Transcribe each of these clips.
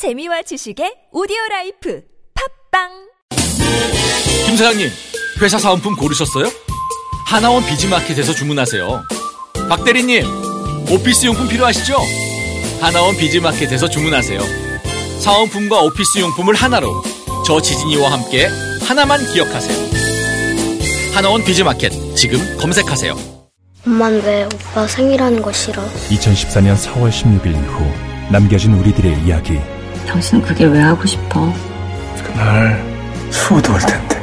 재미와 지식의 오디오 라이프 팟빵 김 사장님, 회사 사은품 고르셨어요? 하나원 비즈마켓에서 주문하세요. 박 대리님, 오피스 용품 필요하시죠? 하나원 비즈마켓에서 주문하세요. 사은품과 오피스 용품을 하나로 저 지진이와 함께 하나만 기억하세요. 하나원 비즈마켓 지금 검색하세요. 엄만 왜 오빠 생일하는 거 싫어? 2014년 4월 16일 이후 남겨진 우리들의 이야기 당신은 그게 왜 하고 싶어? 그날 수호도 올 텐데.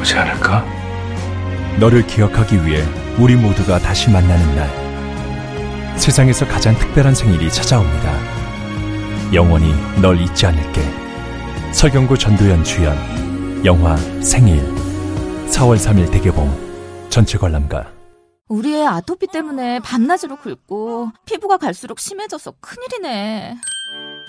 오지 않을까? 너를 기억하기 위해 우리 모두가 다시 만나는 날. 세상에서 가장 특별한 생일이 찾아옵니다. 영원히 널 잊지 않을게. 설경구 전도연 주연. 영화 생일. 4월 3일 대개봉. 전체 관람가 우리 애 아토피 때문에 밤낮으로 긁고 피부가 갈수록 심해져서 큰일이네.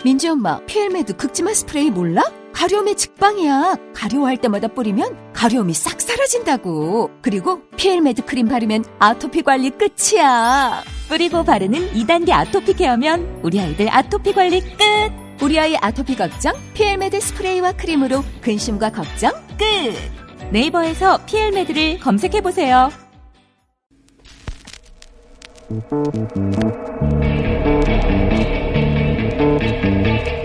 민지 엄마, 피엘메드 긁지마 스프레이 몰라? 가려움에 직방이야. 가려워할 때마다 뿌리면 가려움이 싹 사라진다고. 그리고 피엘메드 크림 바르면 아토피 관리 끝이야. 뿌리고 바르는 2단계 아토피 케어면 우리 아이들 아토피 관리 끝. 우리 아이 아토피 걱정, 피엘메드 스프레이와 크림으로 근심과 걱정 끝. 네이버에서 피엘메드를 검색해 보세요. Thank you.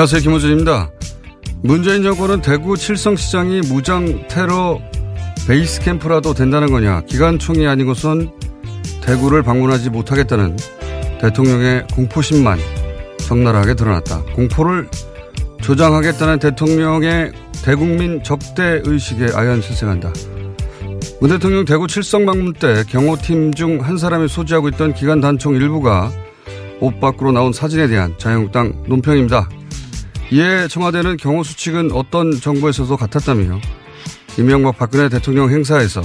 안녕하세요. 김호준입니다. 문재인 정권은 대구 칠성시장이 무장 테러 베이스 캠프라도 된다는 거냐. 기관총이 아니고선 대구를 방문하지 못하겠다는 대통령의 공포심만 적나라하게 드러났다. 공포를 조장하겠다는 대통령의 대국민 적대 의식에 아연 실생한다. 문 대통령 대구 칠성 방문 때 경호팀 중 한 사람이 소지하고 있던 기관 단총 일부가 옷 밖으로 나온 사진에 대한 자유한국당 논평입니다. 이에 청와대는 경호 수칙은 어떤 정부에서도 같았다며 이명박 박근혜 대통령 행사에서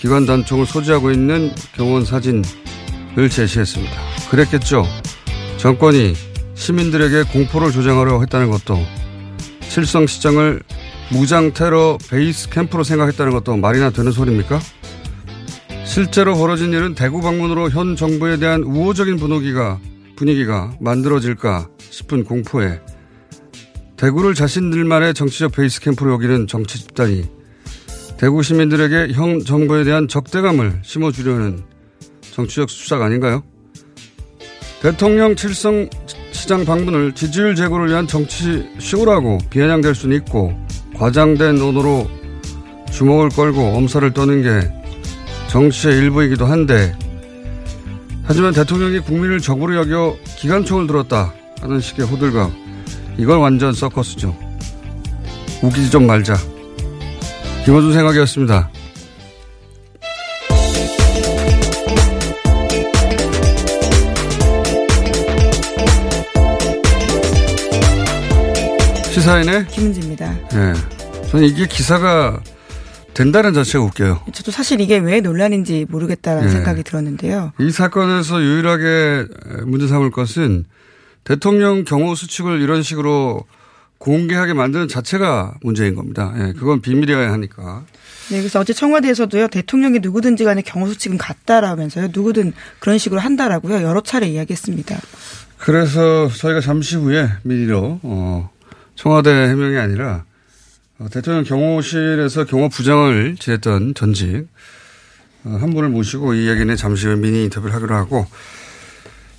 기관 단총을 소지하고 있는 경호원 사진을 제시했습니다. 그랬겠죠. 정권이 시민들에게 공포를 조장하려 했다는 것도 칠성 시장을 무장 테러 베이스 캠프로 생각했다는 것도 말이나 되는 소리입니까? 실제로 벌어진 일은 대구 방문으로 현 정부에 대한 우호적인 분위기가, 분위기가 만들어질까 싶은 공포에 대구를 자신들만의 정치적 베이스 캠프로 여기는 정치 집단이 대구 시민들에게 형 정부에 대한 적대감을 심어주려는 정치적 수작 아닌가요? 대통령 칠성 시장 방문을 지지율 제고를 위한 정치 쇼라고 비아냥될 수는 있고 과장된 언어로 주목을 걸고 엄살을 떠는 게 정치의 일부이기도 한데 하지만 대통령이 국민을 적으로 여겨 기관총을 들었다 하는 식의 호들갑 이건 완전 서커스죠. 웃기지 좀 말자. 김호준 생각이었습니다. 시사인의 김은지입니다. 예. 저는 이게 기사가 된다는 자체가 웃겨요. 저도 사실 이게 왜 논란인지 모르겠다는 예. 생각이 들었는데요. 이 사건에서 유일하게 문제 삼을 것은 대통령 경호 수칙을 이런 식으로 공개하게 만드는 자체가 문제인 겁니다. 예, 그건 비밀이어야 하니까. 네, 그래서 어제 청와대에서도요, 대통령이 누구든지 간에 경호수칙은 같다라면서요, 누구든 그런 식으로 한다라고요, 여러 차례 이야기했습니다. 그래서 저희가 잠시 후에 미리로, 어, 청와대 해명이 아니라, 어, 대통령 경호실에서 경호부장을 지냈던 전직, 어, 한 분을 모시고 이 얘기는 잠시 후에 미니 인터뷰를 하기로 하고,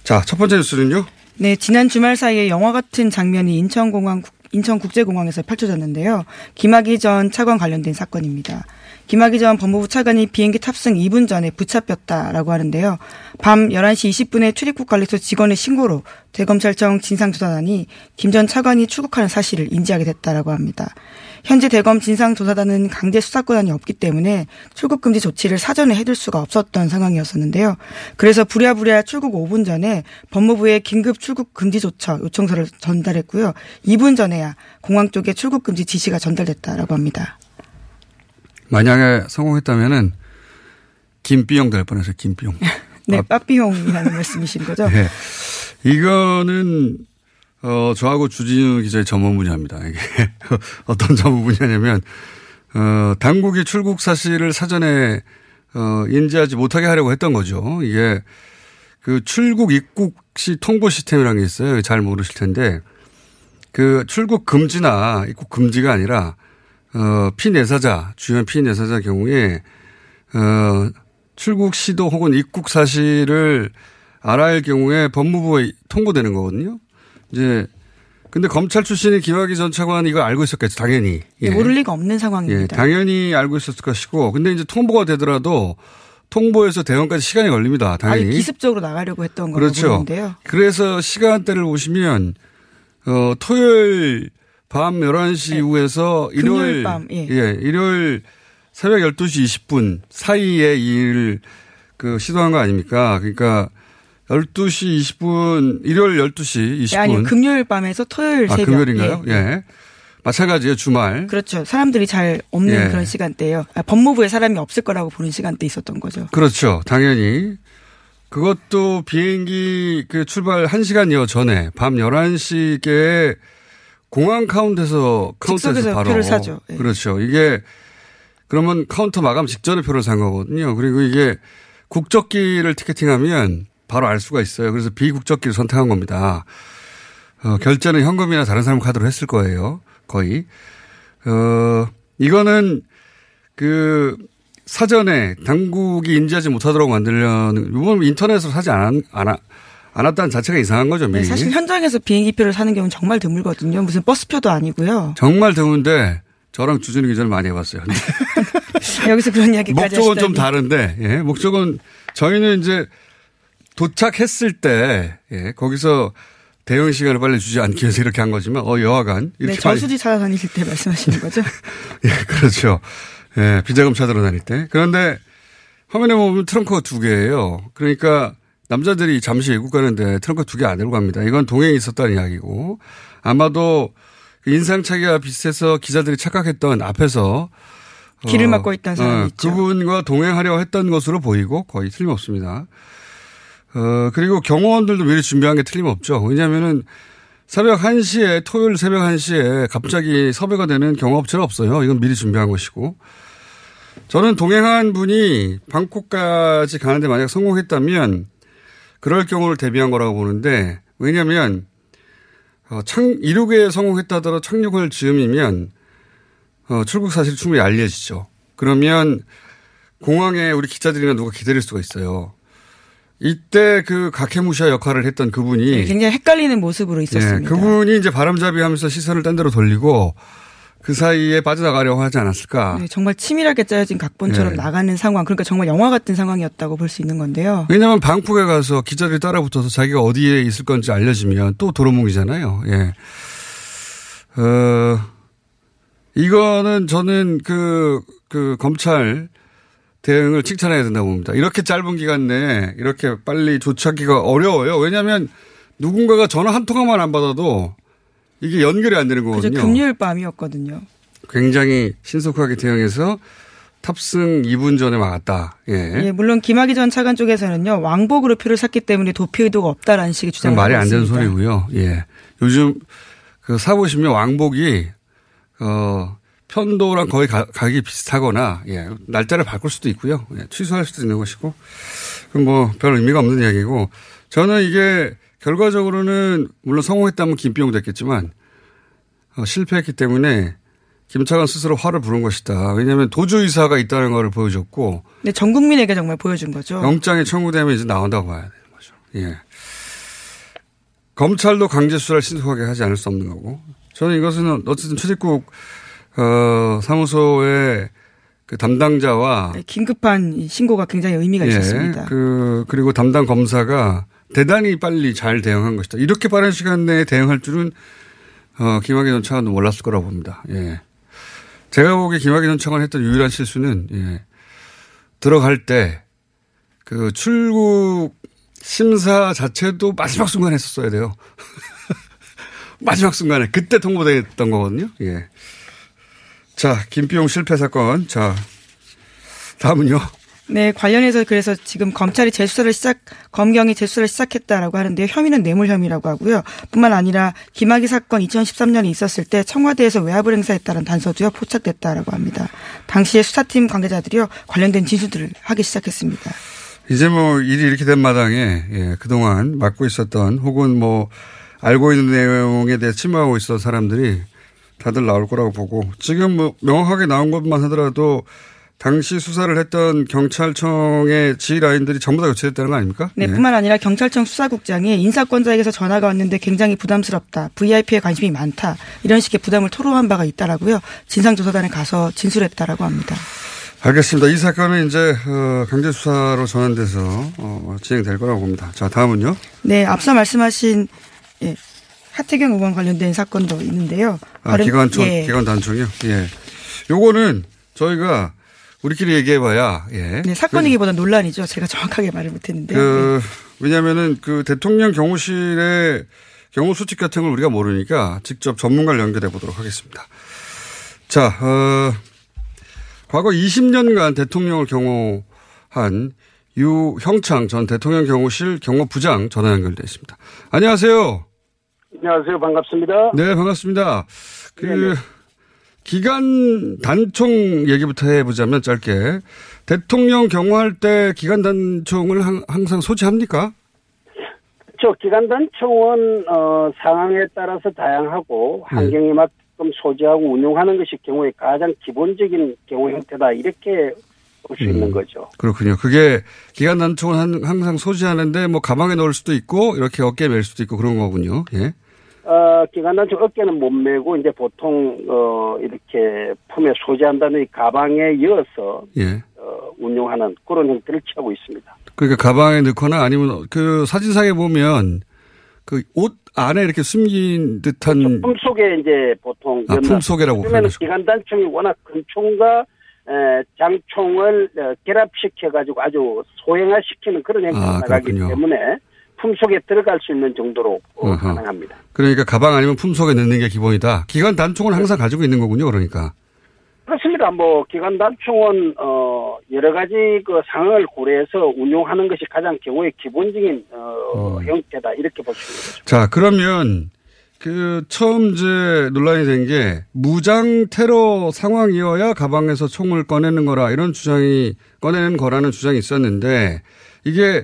자, 첫 번째 뉴스는요? 네, 지난 주말 사이에 영화 같은 장면이 인천공항, 인천국제공항에서 펼쳐졌는데요. 김학의 전 차관 관련된 사건입니다. 김학의 전 법무부 차관이 비행기 탑승 2분 전에 붙잡혔다라고 하는데요. 밤 11시 20분에 출입국 관리소 직원의 신고로 대검찰청 진상조사단이 김 전 차관이 출국하는 사실을 인지하게 됐다라고 합니다. 현재 대검 진상조사단은 강제 수사권한이 없기 때문에 출국 금지 조치를 사전에 해둘 수가 없었던 상황이었었는데요. 그래서 부랴부랴 출국 5분 전에 법무부에 긴급 출국 금지 조처 요청서를 전달했고요. 2분 전에야 공항 쪽에 출국 금지 지시가 전달됐다라고 합니다. 만약에 성공했다면은 김비용 될 뻔했어요. 김비용. 네, 빠삐용이라는 말씀이신 거죠? 네. 이거는 어 저하고 주진우 기자의 전문 분야입니다. 이게 어떤 전문 분야냐면 어 당국이 출국 사실을 사전에 어 인지하지 못하게 하려고 했던 거죠. 이게 그 출국 입국 시 통보 시스템이라는 게 있어요. 잘 모르실 텐데 그 출국 금지나 입국 금지가 아니라 어 피내사자 주요 피내사자 경우에 어 출국 시도 혹은 입국 사실을 알아야 할 경우에 법무부에 통보되는 거거든요. 이제 근데 검찰 출신의 김학의 전 차관이 이거 알고 있었겠죠, 당연히. 예. 모를 리가 없는 상황입니다. 예, 당연히 알고 있었을 것이고, 근데 이제 통보가 되더라도 통보에서 대원까지 시간이 걸립니다. 당연히. 아니, 기습적으로 나가려고 했던 거라고 그렇죠. 그래서 시간대를 보시면 어 토요일 밤 11시 네. 이후에서 일요일 밤, 예. 일요일 새벽 12시 20분 사이에 이 일을 그 시도한 거 아닙니까? 그러니까 12시 20분 일요일 12시 20분 아니, 금요일 밤에서 토요일 아, 새벽. 금요일인가요? 예. 마찬가지예요, 주말. 그렇죠. 사람들이 잘 없는 예. 그런 시간대예요. 아, 법무부에 사람이 없을 거라고 보는 시간대 있었던 거죠. 그렇죠. 당연히. 그것도 비행기 그 출발 1시간여 전에 밤 11시께 공항 카운트에서 즉석에서 바로 표를 사죠. 예. 그렇죠. 이게 그러면 카운터 마감 직전에 표를 산 거거든요. 그리고 이게 국적기를 티켓팅하면 바로 알 수가 있어요. 그래서 비국적기를 선택한 겁니다. 어, 결제는 현금이나 다른 사람 카드로 했을 거예요. 거의. 어, 이거는 그 사전에 당국이 인지하지 못하도록 만들려는 이건 인터넷으로 사지 않, 않, 않았다는 자체가 이상한 거죠. 미리. 네, 사실 현장에서 비행기표를 사는 경우는 정말 드물거든요. 무슨 버스표도 아니고요. 정말 드문데 저랑 주준희 기자를 많이 해봤어요. 여기서 그런 이야기까지 목적은 좀 하시다니. 다른데, 예, 목적은 저희는 이제 도착했을 때, 예, 거기서 대응 시간을 빨리 주지 않기 위해서 이렇게 한 거지만, 어, 여하간. 네, 이렇게 빨리- 저수지 찾아다니실 때 말씀하시는 거죠? 예, 그렇죠. 예, 비자금 찾으러 다닐 때. 그런데 화면에 보면 트렁크가 두 개예요. 그러니까 남자들이 잠시 외국 가는데 트렁크 두 개 안 들고 갑니다. 이건 동행이 있었다는 이야기고 아마도 그 인상착의가 비슷해서 기자들이 착각했던 앞에서 길을 어, 막고 있던 사람이 어, 있죠. 그분과 동행하려 했던 것으로 보이고 거의 틀림없습니다. 어, 그리고 경호원들도 미리 준비한 게 틀림없죠. 왜냐면은 새벽 1시에, 토요일 새벽 1시에 갑자기 섭외가 되는 경호업체는 없어요. 이건 미리 준비한 것이고. 저는 동행한 분이 방콕까지 가는데 만약 성공했다면 그럴 경우를 대비한 거라고 보는데 왜냐면 어, 창, 이륙에 성공했다더라도 착륙을 즈음이면 어, 출국 사실이 충분히 알려지죠. 그러면 공항에 우리 기자들이나 누가 기다릴 수가 있어요. 이때 그 가케무샤 역할을 했던 그분이 네, 굉장히 헷갈리는 모습으로 있었습니다. 예, 그분이 이제 바람잡이 하면서 시선을 딴 데로 돌리고 그 사이에 빠져나가려고 하지 않았을까. 네, 정말 치밀하게 짜여진 각본처럼 예. 나가는 상황. 그러니까 정말 영화 같은 상황이었다고 볼 수 있는 건데요. 왜냐하면 방콕에 가서 기자들이 따라붙어서 자기가 어디에 있을 건지 알려주면 또 도루묵이잖아요. 예. 어, 이거는 저는 그, 그 검찰 대응을 칭찬해야 된다고 봅니다. 이렇게 짧은 기간 내에 이렇게 빨리 조치하기가 어려워요. 왜냐하면 누군가가 전화 한 통화만 안 받아도 이게 연결이 안 되는 거거든요. 금요일 밤이었거든요. 굉장히 신속하게 대응해서 탑승 2분 전에 막았다. 예. 예, 물론 김학의 전 차관 쪽에서는요 왕복으로 표를 샀기 때문에 도피 의도가 없다라는 식의 주장을 말이 안 되는. 소리고요. 예. 요즘 그 사보시면 왕복이 어 편도랑 거의 가, 격이 비슷하거나 예. 날짜를 바꿀 수도 있고요. 예. 취소할 수도 있는 것이고 그건 뭐별 의미가 없는 이야기고 저는 이게 결과적으로는 물론 성공했다면 김비용 됐겠지만 어, 실패했기 때문에 김차관 스스로 화를 부른 것이다. 왜냐하면 도주 의사가 있다는 것을 보여줬고 네, 전 국민에게 정말 보여준 거죠. 영장이 청구되면 이제 나온다고 봐야 되는 거죠. 예. 검찰도 강제 수사를 신속하게 하지 않을 수 없는 거고. 저는 이것은 어쨌든 출입국 어, 사무소의 그 담당자와 네, 긴급한 이 신고가 굉장히 의미가 예, 있었습니다. 그 그리고 담당 검사가 대단히 빨리 잘 대응한 것이다. 이렇게 빠른 시간 내에 대응할 줄은 어, 김학의 전 차관도 몰랐을 거라고 봅니다. 예. 제가 보기에 김학의 전 차관 했던 유일한 실수는 예. 들어갈 때 그 출국 심사 자체도 마지막 순간에 했었어야 돼요. 마지막 순간에 그때 통보됐던 거거든요. 예. 자, 김비용 실패 사건. 자, 다음은요. 네, 관련해서 그래서 지금 검찰이 재수사를 시작, 검경이 재수사를 시작했다라고 하는데요. 혐의는 뇌물 혐의라고 하고요. 뿐만 아니라 김학의 사건 2013년에 있었을 때 청와대에서 외압을 행사했다는 단서도요 포착됐다라고 합니다. 당시에 수사팀 관계자들이요 관련된 진술들을 하기 시작했습니다. 이제 뭐 일이 이렇게 된 마당에 예, 그동안 맡고 있었던 혹은 뭐 알고 있는 내용에 대해 침묵하고 있었던 사람들이 다들 나올 거라고 보고 지금 뭐 명확하게 나온 것만 하더라도 당시 수사를 했던 경찰청의 지휘 라인들이 전부 다 교체됐다는 거 아닙니까? 네, 예. 뿐만 아니라 경찰청 수사국장이 인사권자에게서 전화가 왔는데 굉장히 부담스럽다. VIP에 관심이 많다. 이런 식의 부담을 토로한 바가 있다라고요. 진상조사단에 가서 진술했다라고 합니다. 알겠습니다. 이 사건은 이제 어, 강제 수사로 전환돼서 어, 진행될 거라고 봅니다. 자, 다음은요. 네, 앞서 말씀하신 예, 하태경 의원 관련된 사건도 있는데요. 아, 기관총, 예. 기관 단총이요. 예. 요거는 저희가 우리끼리 얘기해봐야 예. 네, 사건이기보다 논란이죠. 제가 정확하게 말을 못했는데. 그 왜냐하면은 그 대통령 경호실의 경호 수칙 같은 걸 우리가 모르니까 직접 전문가를 연결해 보도록 하겠습니다. 자, 어, 과거 20년간 대통령을 경호한 유형창 전 대통령 경호실 경호부장 전화 연결돼 있습니다. 안녕하세요. 안녕하세요. 반갑습니다. 네, 반갑습니다. 그 기간 단총 얘기부터 해보자면 짧게 대통령 경호할 때 기간 단총을 항- 항상 소지합니까? 저 기간 단총은 어, 상황에 따라서 다양하고 환경에 맞게끔 소지하고 운용하는 것이 경우에 가장 기본적인 경호 형태다 이렇게 볼수 있는 거죠. 그렇군요. 그게 기간 단총은 한- 항상 소지하는데 뭐 가방에 넣을 수도 있고 이렇게 어깨에 멜 수도 있고 그런 거군요. 예. 어, 기간 단총 어깨는 못 메고 이제 보통 어, 이렇게 품에 소지한다는 이 가방에 이어서 예. 어, 운용하는 그런 형태를 취하고 있습니다. 그러니까 가방에 넣거나 아니면 그 사진상에 보면 그 옷 안에 이렇게 숨긴 듯한 품 속에 이제 보통 아, 품 속에라고 그러면 표현하시고. 기간 단총이 워낙 큰 총과 에, 장총을 어, 결합시켜 가지고 아주 소형화시키는 그런 행태가 아, 나가기. 때문에 품 속에 들어갈 수 있는 정도로 어, 어허. 가능합니다. 그러니까 가방 아니면 품 속에 넣는 게 기본이다. 기간 단총은 항상 가지고 있는 거군요. 그러니까. 그렇습니다. 뭐 기간 단총은 어 여러 가지 그 상황을 고려해서 운용하는 것이 가장 경우의 기본적인 어, 음. 형태다 이렇게 볼수 있는 거죠. 자, 그러면 그 처음 이제 논란이 된 게 무장 테러 상황이어야 가방에서 총을 꺼내는 거라 이런 주장이 꺼내는 거라는 주장이 있었는데 이게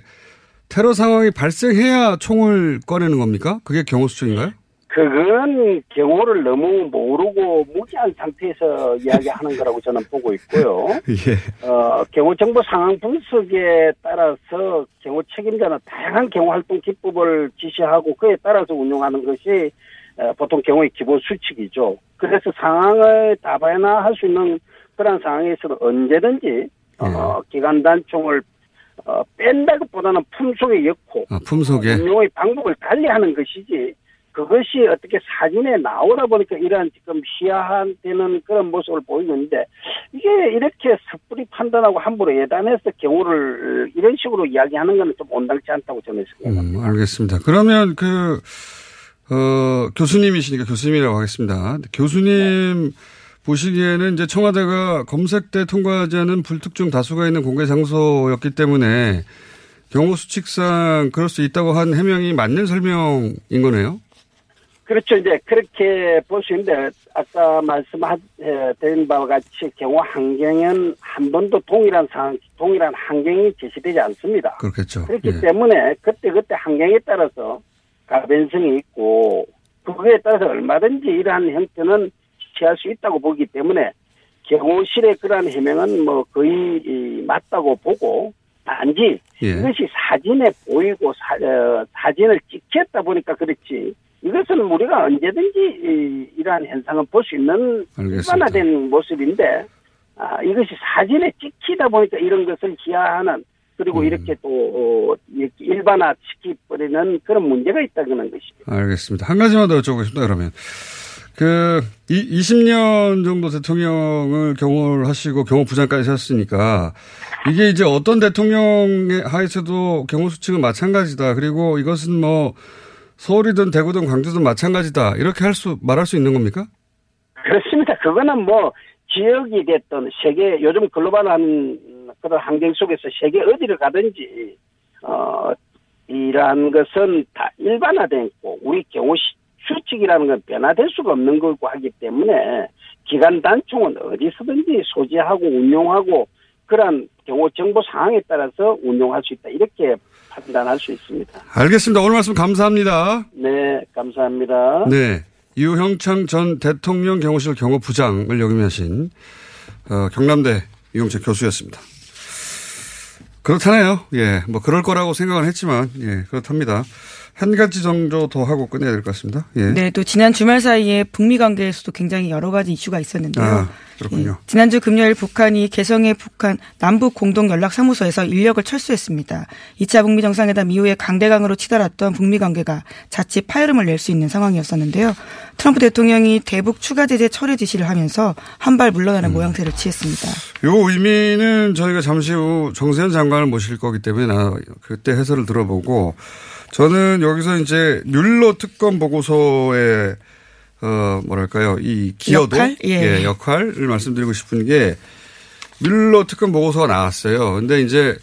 테러 상황이 발생해야 총을 꺼내는 겁니까? 그게 경호 수칙인가요? 그건 경호를 너무 모르고 무지한 상태에서 이야기하는 거라고 저는 보고 있고요. 예. 어, 경호 정보 상황 분석에 따라서 경호 책임자는 다양한 경호 활동 기법을 지시하고 그에 따라서 운용하는 것이 어, 보통 경호의 기본 수칙이죠. 그래서 상황을 다변화할 수 있는 그런 상황에서는 언제든지 어, 기관 단총을 어, 뺀다기보다는 품속에 넣고 아, 품 속에. 운용의 방법을 달리하는 것이지 그것이 어떻게 사진에 나오다 보니까 이러한 지금 시야한되는 그런 모습을 보이는데 이게 이렇게 섣불리 판단하고 함부로 예단해서 경우를 이런 식으로 이야기하는 것은 좀 온당치 않다고 저는 생각합니다. 음, 알겠습니다. 그러면 그, 어, 교수님이시니까 교수님이라고 하겠습니다. 교수님 보시기에는 이제 청와대가 검색대 통과하지 않은 불특정 다수가 있는 공개 장소였기 때문에 경호 수칙상 그럴 수 있다고 한 해명이 맞는 설명인 거네요. 그렇죠. 이제 그렇게 볼수 있는데 아까 말씀드린 바와 같이 경우 환경은 한 번도 동일한 상황, 동일한 환경이 제시되지 않습니다. 그렇겠죠. 그렇기 예. 때문에 그때 그때 환경에 따라서 가변성이 있고 그거에 따라서 얼마든지 이러한 형태는 취할 수 있다고 보기 때문에 경호실의 그러한 해명은 뭐 거의 이 맞다고 보고 단지 예. 이것이 사진에 보이고 사, 어, 사진을 찍혔다 보니까 그렇지 이것은 우리가 언제든지 이, 이러한 현상을 볼 수 있는. 일반화된 모습인데 아, 이것이 사진에 찍히다 보니까 이런 것을 희화하는 그리고 음. 이렇게 또 어, 이렇게 일반화 시키버리는 그런 문제가 있다는 것입니다. 알겠습니다. 한 가지만 더 여쭤보겠습니다, 그러면. 그, 이, 20년 정도 대통령을 경호를 하시고 경호부장까지 하셨으니까 이게 이제 어떤 대통령의 하에서도 경호 수칙은 마찬가지다. 그리고 이것은 뭐 서울이든 대구든 광주든 마찬가지다. 이렇게 할 수, 말할 수 있는 겁니까? 그렇습니다. 그거는 뭐 지역이 됐든 세계 요즘 글로벌한 그런 환경 속에서 세계 어디를 가든지 어 이러한 것은 다 일반화됐고 우리 경호 시- 수칙이라는 건 변화될 수가 없는 거고 하기 때문에 기관 단총은 어디서든지 소지하고 운용하고 그러한 경호 정보 상황에 따라서 운용할 수 있다 이렇게 판단할 수 있습니다. 알겠습니다. 오늘 말씀 감사합니다. 네, 감사합니다. 네. 유형창 전 대통령 경호실 경호부장을 역임하신 어, 경남대 유영철 교수였습니다. 그렇다네요. 예, 뭐 그럴 거라고 생각을 했지만 예, 그렇답니다. 한 가지 정도 더 하고 끝내야 될 것 같습니다. 예. 네, 또 지난 주말 사이에 북미 관계에서도 굉장히 여러 가지 이슈가 있었는데요. 아, 그렇군요. 지난주 금요일 북한이 개성의 북한 남북 공동 연락 사무소에서 인력을 철수했습니다. 2차 북미 정상회담 이후에 강대강으로 치달았던 북미 관계가 자칫 파열음을 낼 수 있는 상황이었었는데요. 트럼프 대통령이 대북 추가 제재 철회 지시를 하면서 한 발 물러나는 음. 모양새를 취했습니다. 요 의미는 저희가 잠시 후 정세현 장관을 모실 거기 때문에 나 그때 해설을 들어보고 저는 여기서 이제 뮬러 특검 보고서의 어 뭐랄까요 이 기여도 역할? 예. 역할을 말씀드리고 싶은 게 뮬러 특검 보고서가 나왔어요. 근데 이제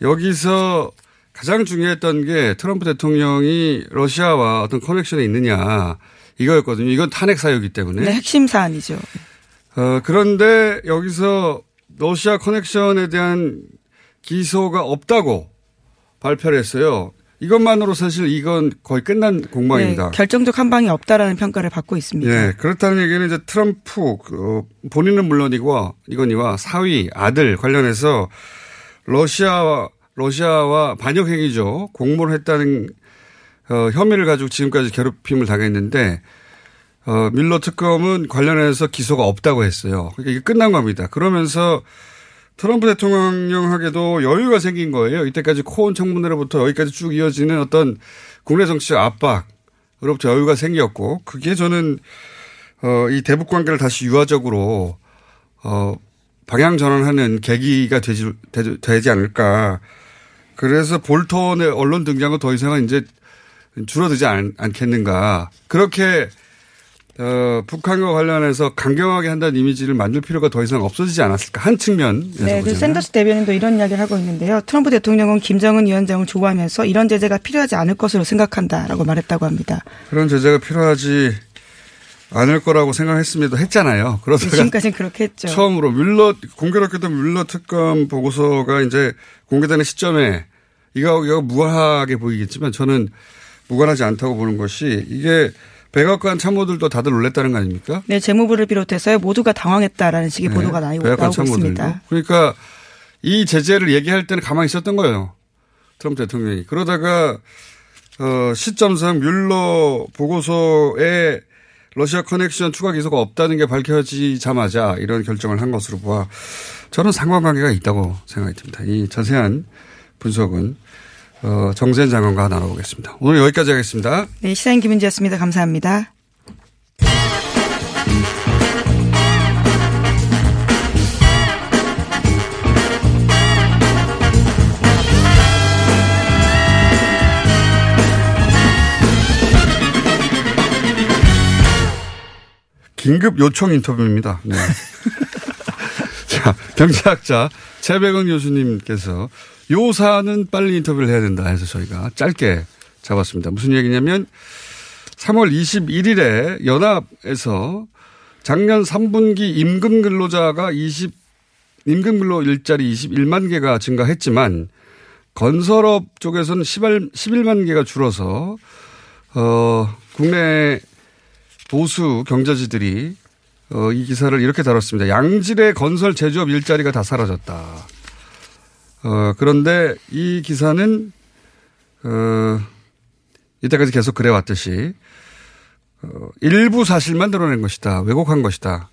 여기서 가장 중요했던 게 트럼프 대통령이 러시아와 어떤 커넥션이 있느냐 이거였거든요. 이건 탄핵 사유이기 때문에. 네, 핵심 사안이죠. 어, 그런데 여기서 러시아 커넥션에 대한 기소가 없다고 발표를 했어요. 이것만으로 사실 이건 거의 끝난 공방입니다. 네, 결정적 한 방이 없다라는 평가를 받고 있습니다. 예, 그렇다는 얘기는 이제 트럼프, 그, 본인은 물론이고, 이건이와 사위, 아들 관련해서 러시아와, 러시아와 반역 행위죠. 공모를 했다는, 어, 혐의를 가지고 지금까지 괴롭힘을 당했는데, 어, 밀러 특검은 관련해서 기소가 없다고 했어요. 그러니까 이게 끝난 겁니다. 그러면서 트럼프 대통령에게도 여유가 생긴 거예요. 이때까지 코온 청문회로부터 여기까지 쭉 이어지는 어떤 국내 정치 압박으로부터 여유가 생겼고, 그게 저는 어, 이 대북 관계를 다시 유화적으로 어, 방향 전환하는 계기가 되지, 되지, 되지 않을까. 그래서 볼턴의 언론 등장은 더 이상은 이제 줄어들지 않, 않겠는가. 그렇게 어, 북한과 관련해서 강경하게 한다는 이미지를 만들 필요가 더 이상 없어지지 않았을까. 한 측면에서 네, 그. 샌더스 대변인도 이런 이야기를 하고 있는데요. 트럼프 대통령은 김정은 위원장을 좋아하면서 이런 제재가 필요하지 않을 것으로 생각한다라고 말했다고 합니다. 그런 제재가 필요하지 않을 거라고 생각했습니다. 했잖아요. 그러다가 지금까지는 그렇게 했죠. 처음으로 뮬러 공교롭게도 뮬러 특검 보고서가 이제 공개되는 시점에 이거 이거 무관하게 보이겠지만 저는 무관하지 않다고 보는 것이 이게 백악관 참모들도 다들 놀랬다는 거 아닙니까? 네, 재무부를 비롯해서 모두가 당황했다라는 식의 보도가 나오, 백악관 나오고 참모들도. 있습니다. 그러니까 이 제재를 얘기할 때는 가만히 있었던 거예요. 트럼프 대통령이. 그러다가 어, 시점상 뮬러 보고서에 러시아 커넥션 추가 기소가 없다는 게 밝혀지자마자 이런 결정을 한 것으로 봐 저는 상관관계가 있다고 생각이 듭니다. 이 자세한 분석은 어, 정세현 장관과 나눠보겠습니다. 오늘 여기까지 하겠습니다. 네, 시사인 김은지였습니다. 감사합니다. 긴급 요청 인터뷰입니다. 네. 자, 경제학자 최백은 교수님께서 요 사안은 빨리 인터뷰를 해야 된다 해서 저희가 짧게 잡았습니다. 무슨 얘기냐면 3월 21일에 연합에서 작년 3분기 임금 근로자가 20, 임금 근로 일자리 21만 개가 증가했지만 건설업 쪽에서는 11, 11만 개가 줄어서 어, 국내 보수 경제지들이 어, 이 기사를 이렇게 다뤘습니다. 양질의 건설 제조업 일자리가 다 사라졌다. 어, 그런데 이 기사는 어, 이때까지 계속 그래왔듯이 어, 일부 사실만 드러낸 것이다. 왜곡한 것이다.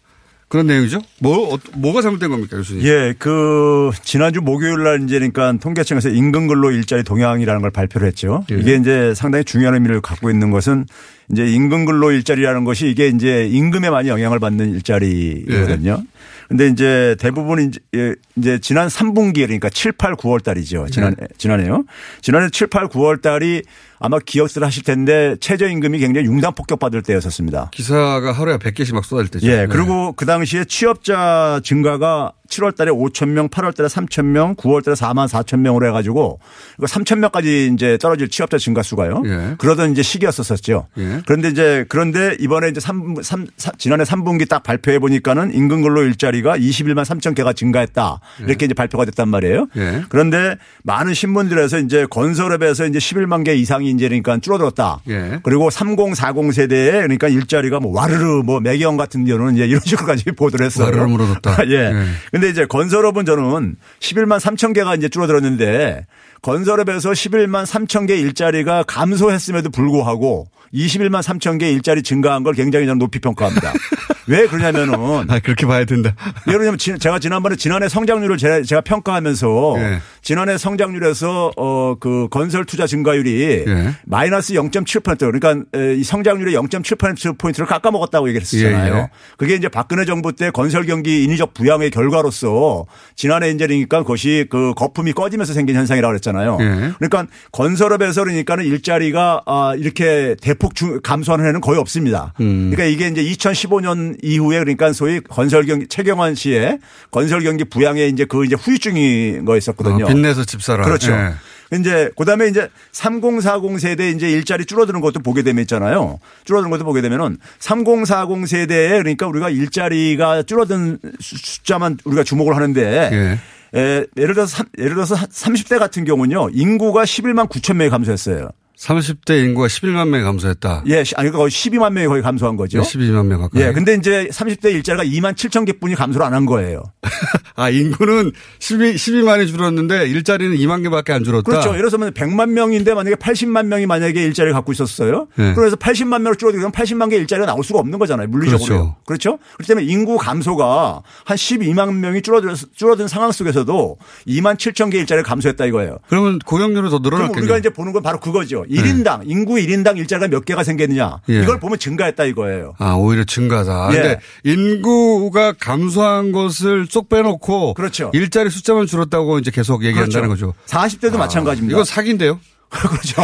그런 내용이죠? 뭐, 어, 뭐가 잘못된 겁니까, 교수님? 예, 그, 지난주 목요일 날 이제 그러니까 통계청에서 임금 근로 일자리 동향이라는 걸 발표를 했죠. 예. 이게 이제 상당히 중요한 의미를 갖고 있는 것은 이제 임금 근로 일자리라는 것이 이게 이제 임금에 많이 영향을 받는 일자리거든요. 예. 근데 이제 대부분 이제, 예, 이제 지난 3분기 그러니까 7, 8, 9월 달이죠. 지난, 네. 지난해요. 지난해 7, 8, 9월 달이 아마 기억들 하실 텐데 최저임금이 굉장히 융단 폭격받을 때였었습니다. 기사가 하루에 100개씩 막 쏟아질 때죠. 예. 네. 그리고 그 당시에 취업자 증가가 7월 달에 5천 명, 8월 달에 3천 명, 9월 달에 4만 4천 명으로 해 가지고 3천 명까지 이제 떨어질 취업자 증가 수가요. 예. 그러던 이제 시기였었었죠. 예. 그런데 이제 그런데 이번에 이제 3, 3, 지난해 3분기 딱 발표해 보니까는 임금 근로 일자리가 21만 3천 개가 증가했다. 이렇게 이제 발표가 됐단 말이에요. 예. 그런데 많은 신문들에서 이제 건설업에서 이제 11만 개 이상이 이제 그러니까 줄어들었다. 예. 그리고 3040 세대에 그러니까 일자리가 뭐 와르르 뭐 매경 같은 경우는 이제 이런 식으로까지 보도를 했어요. 와르르 물어뒀다. 예. 예. 근데 이제 건설업은 저는 11만 3천 개가 이제 줄어들었는데 건설업에서 11만 3천 개 일자리가 감소했음에도 불구하고 21만 3천 개 일자리 증가한 걸 굉장히 저는 높이 평가합니다. 왜 그러냐면은 아, 그렇게 봐야 된다. 예를 들면 지- 제가 지난번에 지난해 성장률을 제가, 제가 평가하면서 예. 지난해 성장률에서 어 그 건설 투자 증가율이 예. 마이너스 0.7% 그러니까 에, 이 성장률의 0.7% 포인트를 깎아 먹었다고 얘기를 했었잖아요. 예, 예. 그게 이제 박근혜 정부 때 건설 경기 인위적 부양의 결과로서 지난해 이제 그러니까 그것이 그 거품이 꺼지면서 생긴 현상이라고 그랬 잖아요. 예. 그러니까 건설업에서 그러니까는 일자리가 아 이렇게 대폭 중- 감소하는 해는 거의 없습니다. 음. 그러니까 이게 이제 2015년 이후에 그러니까 소위 건설 경기 최경환 씨의 건설 경기 부양에 이제 그 이제 후유증이 거 있었거든요. 어, 빚내서 집 사라. 그렇죠. 예. 이제 그다음에 이제 3040 세대 이제 일자리 줄어드는 것도 보게 되면 있잖아요. 줄어드는 것도 보게 되면은 3040 세대에 그러니까 우리가 일자리가 줄어든 수- 숫자만 우리가 주목을 하는데 예. 에, 예를 들어서 삼- 예를 들어서 30대 같은 경우는요. 인구가 11만 9천 명이 감소했어요. 30대 인구가 11만 명이 감소했다. 예, 시- 아니 거의 12만 명이 거의 감소한 거죠. 12만 명 가까이. 예, 근데 이제 30대 일자리가 2만 7천 개뿐이 감소를 안 한 거예요. 아, 인구는 12, 12만이 줄었는데 일자리는 2만 개밖에 안 줄었다. 그렇죠. 예를 들면 100만 명인데 만약에 80만 명이 만약에 일자리를 갖고 있었어요. 네. 그래서 80만 명을 줄어들면 80만 개 일자리가 나올 수가 없는 거잖아요. 물리적으로. 그렇죠. 그렇기 때문에 인구 감소가 한 12만 명이 줄어들, 줄어든 상황 속에서도 2만 7천 개 일자리가 감소했다 이거예요. 그러면 고용률은 더 늘어났겠네요. 우리가 이제 보는 건 바로 그거죠. 1인당 인구 1인당 일자리가 몇 개가 생겼느냐. 예. 이걸 보면 증가했다 이거예요. 아, 오히려 증가다. 예. 근데 인구가 감소한 것을 쏙 빼놓고 그렇죠. 일자리 숫자만 줄었다고 이제 계속 얘기한다는 그렇죠. 거죠. 40대도 마찬가지입니다. 이거 사기인데요? 그렇죠.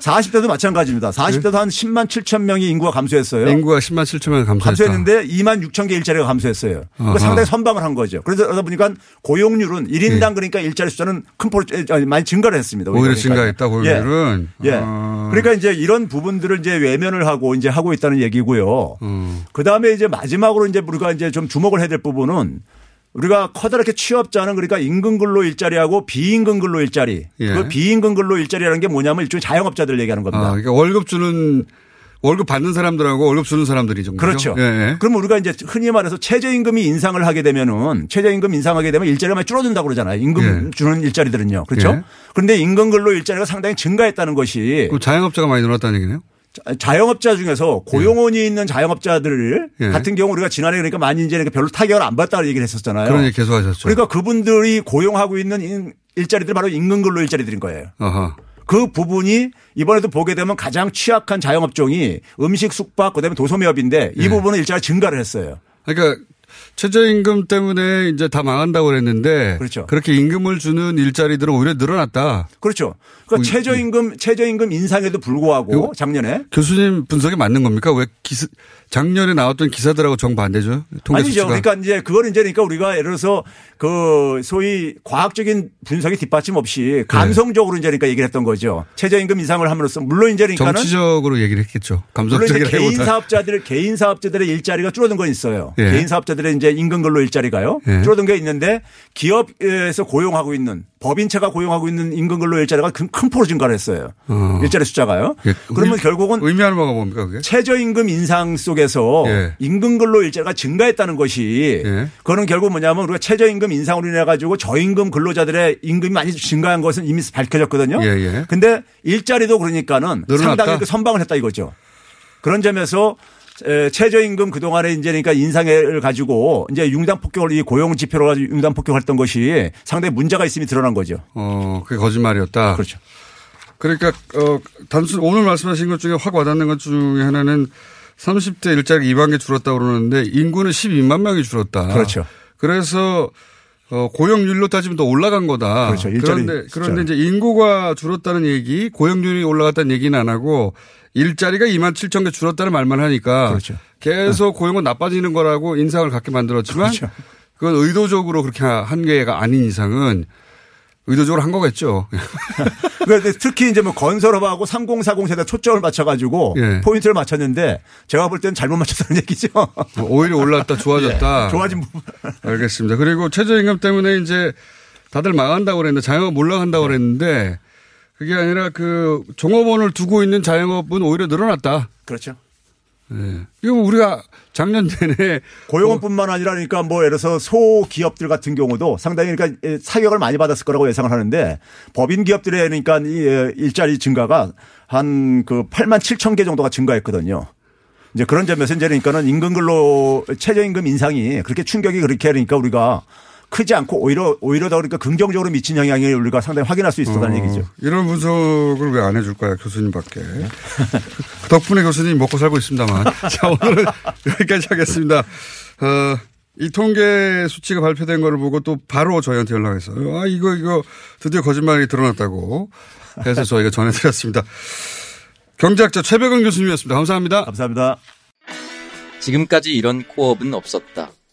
40대도 마찬가지입니다. 40대도 한 10만 7천 명이 인구가 감소했어요. 인구가 10만 7천 명 감소했다. 감소했는데 2만 6천 개 일자리가 감소했어요. 그러니까. 상당히 선방을 한 거죠. 그래서 그러다 보니까 고용률은 1인당 그러니까 일자리 숫자는 큰 아니, 많이 증가를 했습니다. 예. 오히려 그러니까. 증가했다, 고용률은. 예. 예. 아. 그러니까 이제 이런 부분들을 이제 외면을 하고 이제 하고 있다는 얘기고요. 음. 그 다음에 이제 마지막으로 이제 우리가 이제 좀 주목을 해야 될 부분은 우리가 커다랗게 취업자는 그러니까 임금 근로 일자리하고 비임금 근로 일자리. 예. 그 비임금 근로 일자리라는 게 뭐냐면 일종의 자영업자들 얘기하는 겁니다. 아, 그러니까 월급 주는 월급 받는 사람들하고 월급 주는 사람들이 좀 그렇죠. 예, 예. 그러면 우리가 이제 흔히 말해서 최저임금이 인상을 하게 되면은 최저임금 인상하게 되면 일자리가 많이 줄어든다고 그러잖아요. 임금 예. 주는 일자리들은요. 그렇죠. 예. 그런데 임금 근로 일자리가 상당히 증가했다는 것이 그럼 자영업자가 많이 늘었다는 얘기네요. 자- 자영업자 중에서 고용원이 있는 자영업자들 예. 같은 경우 우리가 지난해 그러니까 많이 이제 별로 타격을 안 받다고 얘기를 했었잖아요. 그런 얘기 계속 하셨죠. 그러니까 그분들이 고용하고 있는 인- 일자리들 바로 임금 근로 일자리들인 거예요. 아하. 그 부분이 이번에도 보게 되면 가장 취약한 자영업종이 음식 숙박 그다음에 도소매업인데 이 예. 부분은 일자리 증가를 했어요. 그러니까 최저임금 때문에 이제 다 망한다고 그랬는데 그렇죠. 그렇게 임금을 주는 일자리들은 오히려 늘어났다. 그렇죠. 그러니까 어, 최저임금 최저임금 인상에도 불구하고 작년에 교수님 분석이 맞는 겁니까? 왜 기사, 작년에 나왔던 기사들하고 정반대죠? 통계 아니죠. 수치가. 그러니까 이제 그걸 이제 그러니까 우리가 예를 들어서 그 소위 과학적인 분석이 뒷받침 없이 감성적으로 이제 그러니까 얘기를 했던 거죠. 최저임금 인상을 함으로써 물론 이제 그러니까는 정치적으로 얘기를 했겠죠. 물론 이제 개인. 사업자들 개인 사업자들의 일자리가 줄어든 건 있어요. 예. 개인 사업자들의 이제 임금 근로 일자리가요. 예. 줄어든 게 있는데 기업에서 고용하고 있는 법인체가 고용하고 있는 임금 근로 일자리가 큰, 큰 폭으로 증가를 했어요. 어. 일자리 숫자가요. 예. 그러면 의- 결국은 의미하는 바가 뭡니까 그게? 최저임금 인상 속에서 예. 임금 근로 일자리가 증가했다는 것이 예. 그거는 결국 뭐냐면 우리가 최저임금 인상으로 인해 가지고 저임금 근로자들의 임금이 많이 증가한 것은 이미 밝혀졌거든요. 예, 예. 근데 일자리도 그러니까는 늘어났다? 상당히 그 선방을 했다 이거죠. 그런 점에서 에, 최저임금 그동안에 이제 그러니까 인상을 가지고 이제 융단 폭격을 이 고용 지표로 가지고 융단 폭격했던 것이 상당히 문제가 있음이 드러난 거죠. 어, 그게 거짓말이었다. 그렇죠. 그러니까 어 단순 오늘 말씀하신 것 중에 확 와닿는 것 중에 하나는 30대 일자리 2만 개 줄었다고 그러는데 인구는 12만 명이 줄었다. 그렇죠. 그래서 어 고용률로 따지면 더 올라간 거다. 그렇죠. 일자리 그런데 그런데 이제 인구가 줄었다는 얘기, 고용률이 올라갔다는 얘기는 안 하고 일자리가 2만 7천 개 줄었다는 말만 하니까 그렇죠. 계속 고용은 나빠지는 거라고 인상을 갖게 만들었지만 그렇죠. 그건 의도적으로 그렇게 한 게가 아닌 이상은 의도적으로 한 거겠죠. 그런데 특히 이제 뭐 건설업하고 3040 세대 초점을 맞춰가지고 예. 포인트를 맞췄는데 제가 볼 때는 잘못 맞췄다는 얘기죠. 오히려 올랐다 좋아졌다. 예, 좋아진 부분. 알겠습니다. 그리고 최저임금 때문에 이제 다들 망한다고 그랬는데 자영업 올라간다고 그랬는데 그게 아니라 그 종업원을 두고 있는 자영업은 오히려 늘어났다. 그렇죠. 네. 이거 뭐 우리가 작년 내내 고용원뿐만 아니라 그러니까 뭐 예를 들어서 소기업들 같은 경우도 상당히 그러니까 사격을 많이 받았을 거라고 예상을 하는데 법인 기업들의 그러니까 이 일자리 증가가 한 그 8만 7천 개 정도가 증가했거든요. 이제 그런 점에서 이제 그러니까는 임금 근로 최저임금 인상이 그렇게 충격이 그렇게 그러니까 우리가 크지 않고 오히려 오히려 더 그러니까 긍정적으로 미친 영향을 우리가 상당히 확인할 수 있었다는 어, 얘기죠. 이런 분석을 왜 안 해줄까요? 교수님밖에. 그 덕분에 교수님 먹고 살고 있습니다만. 자, 오늘은 여기까지 하겠습니다. 어, 이 통계 수치가 발표된 거를 보고 또 바로 저희한테 연락해서 아, 이거, 이거 드디어 거짓말이 드러났다고 해서 저희가 전해드렸습니다. 경제학자 최백은 교수님이었습니다. 감사합니다. 감사합니다. 지금까지 이런 코업은 없었다.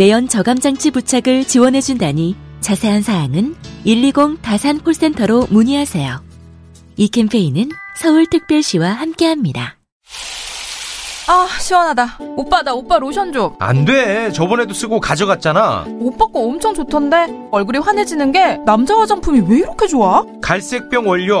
매연 저감장치 부착을 지원해준다니 자세한 사항은 120 다산 콜센터로 문의하세요. 이 캠페인은 서울특별시와 함께합니다. 아 시원하다. 오빠 나 오빠 로션 좀. 안 돼. 저번에도 쓰고 가져갔잖아. 오빠 거 엄청 좋던데 얼굴이 환해지는 게 남자 화장품이 왜 이렇게 좋아? 갈색병 원료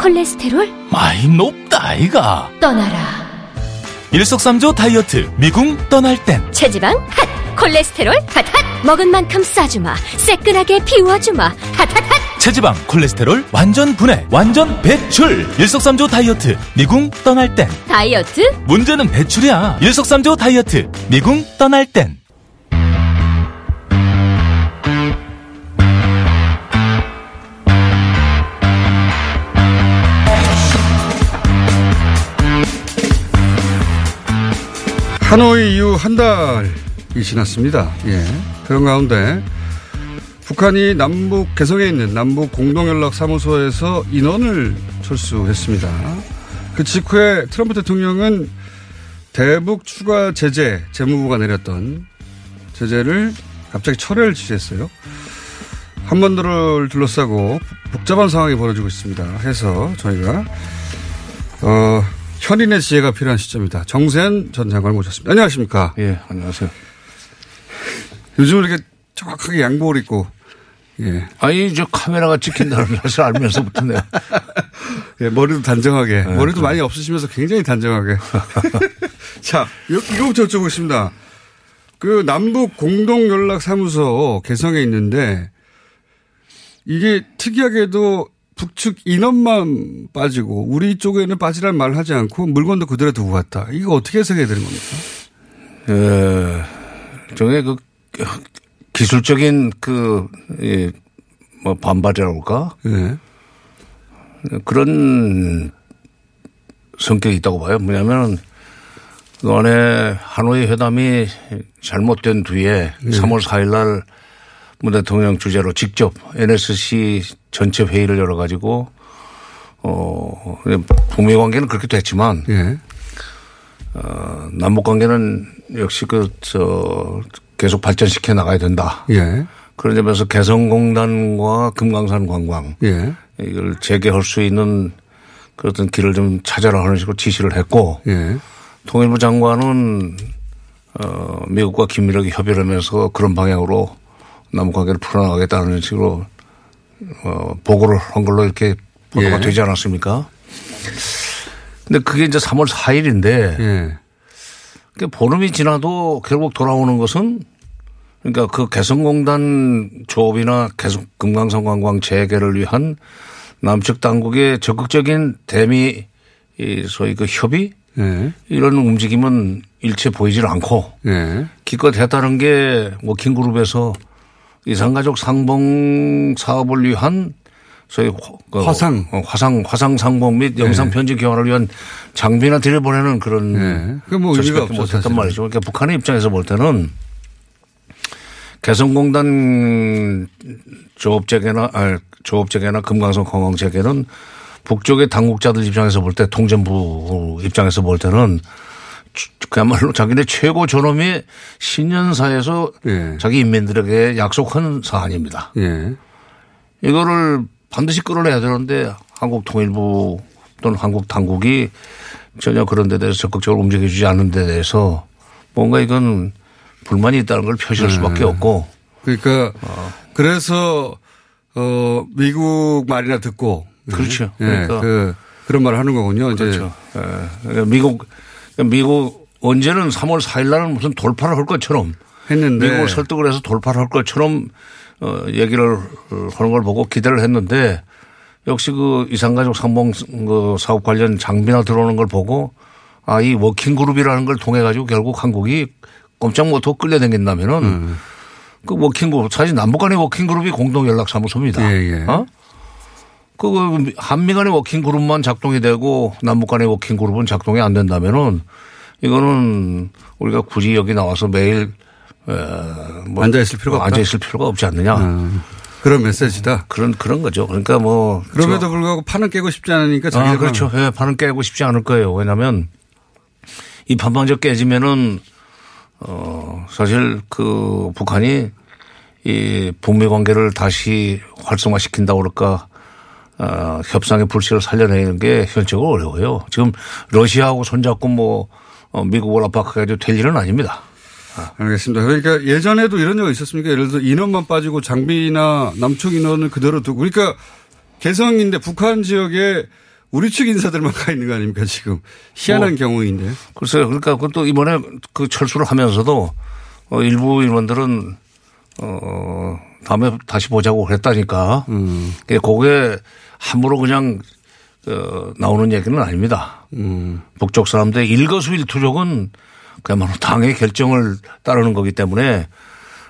콜레스테롤? 많이 높다이가 떠나라. 일석삼조 다이어트 미궁 떠날 땐 체지방? 핫! 콜레스테롤? 핫! 핫! 먹은 만큼 싸주마. 새끈하게 비워주마. 핫! 핫! 핫! 체지방 콜레스테롤 완전 분해 완전 배출 일석삼조 다이어트 미궁 떠날 땐 다이어트? 문제는 배출이야 일석삼조 다이어트 미궁 떠날 땐 하노이 이후 한 달이 지났습니다. 예. 그런 가운데 북한이 남북 개성에 있는 남북 공동연락사무소에서 인원을 철수했습니다. 그 직후에 트럼프 대통령은 대북 추가 제재 재무부가 내렸던 제재를 갑자기 철회를 지시했어요. 한반도를 둘러싸고 복잡한 상황이 벌어지고 있습니다. 해서 저희가 어, 현인의 지혜가 필요한 시점이다. 정세현 전 장관을 모셨습니다. 안녕하십니까? 예, 안녕하세요. 요즘 이렇게 정확하게 양복을 입고 예. 아니, 저 카메라가 찍힌다는 사실 알면서부터 내가. 예, 머리도 단정하게. 네, 머리도 그래. 많이 없으시면서 굉장히 단정하게. 자, 이- 이거부터 여쭤보겠습니다. 그 남북 공동연락사무소 개성에 있는데 이게 특이하게도 북측 인원만 빠지고 우리 쪽에는 빠지란 말을 하지 않고 물건도 그대로 두고 갔다. 이거 어떻게 해석해야 되는 겁니까? 에, 저게 그 기술적인 그, 예, 뭐 반발이라고 할까? 예. 그런 성격이 있다고 봐요. 뭐냐면 그간에 하노이 회담이 잘못된 뒤에 네. 3월 4일 날 문 대통령 주재로 직접 NSC 전체 회의를 열어가지고 어, 북미 관계는 그렇게 됐지만 예. 어, 남북 관계는 역시 그, 저, 계속 발전시켜 나가야 된다. 예. 그런 점에서 개성공단과 금강산 관광. 예. 이걸 재개할 수 있는 그런 길을 좀 찾아라 하는 식으로 지시를 했고. 예. 통일부 장관은 어, 미국과 긴밀하게 협의를 하면서 그런 방향으로 남북 관계를 풀어나가겠다는 식으로 어, 보고를 한 걸로 이렇게 보도가 예. 되지 않았습니까? 근데 그게 이제 3월 4일인데 예. 그 보름이 지나도 결국 돌아오는 것은 그러니까 그 개성공단 조업이나 계속 금강산 관광 재개를 위한 남측 당국의 적극적인 대미 이 소위 그 협의 예. 이런 움직임은 일체 보이질 않고 예. 기껏 했다는 게 워킹그룹에서 이산가족 상봉 사업을 위한 소위 그 화상. 어, 화상 화상 상봉 및 영상 편집 교환을 위한 장비나 들여보내는 그런 예. 그뭐 의미가 사실은. 말이죠. 그러니까 북한의 입장에서 볼 때는 개성공단 조업재개나 아, 조업재개나 금강산 관광재개는 북쪽의 당국자들 입장에서 볼 때 통전부 입장에서 볼 때는 주- 그야말로 자기네 최고 존엄의 신년사에서 자기 인민들에게 약속한 사안입니다. 예. 이거를 반드시 끌어내야 되는데 한국 통일부 또는 한국 당국이 전혀 그런 데 대해서 적극적으로 움직여주지 않는 데 대해서 뭔가 이건 불만이 있다는 걸 표시할 수밖에 네. 없고 그러니까 그래서 어 미국 말이나 듣고 그렇죠. 예. 그러니까. 그 그런 말을 하는 거군요. 그렇죠. 예. 그러니까 미국 미국 언제는 3월 4일 날은 무슨 돌파를 할 것처럼 했는데 미국을 설득을 해서 돌파를 할 것처럼 어 얘기를 하는 걸 보고 기대를 했는데 역시 그 이산가족 상봉 그 사업 관련 장비나 들어오는 걸 보고 아 이 워킹 그룹이라는 걸 통해 가지고 결국 한국이 꼼짝 못하고 끌려다닌다면은 음. 그 working group 사실 남북 간의 working group이 공동 연락 사무소입니다. 예, 어? 그 한미 간의 working group만 작동이 되고 남북 간의 working group은 작동이 안 된다면은 이거는 우리가 굳이 여기 나와서 매일 뭐 앉아 있을 필요가. 앉아 있을 필요가 없지 않느냐. 음. 그런 메시지다. 그런 그런 거죠. 그러니까 뭐 그럼에도 불구하고 판은 깨고 싶지 않으니까 아, 그렇죠. 예, 판은 깨고 싶지 않을 거예요. 왜냐하면 이 판방적 깨지면은 어 사실 그 북한이 이 북미 관계를 다시 활성화시킨다 그럴까 어, 협상의 불씨를 살려내는 게 현실적으로 어려워요. 지금 러시아하고 손잡고 뭐 어, 미국을 압박해가지고 될 일은 아닙니다. 알겠습니다. 그러니까 예전에도 이런 적이 있었습니까? 예를 들어 인원만 빠지고 장비나 남측 인원을 그대로 두고 그러니까 개성인데 북한 지역에 우리 측 인사들만 가 있는 거 아닙니까 지금 희한한 뭐, 경우인데. 글쎄요. 그러니까 그것도 이번에 그 철수를 하면서도 어, 일부 일원들은 어, 다음에 다시 보자고 그랬다니까. 음. 그게 함부로 그냥 어, 나오는 얘기는 아닙니다. 음. 북쪽 사람들의 일거수일투족은 그야말로 당의 결정을 따르는 거기 때문에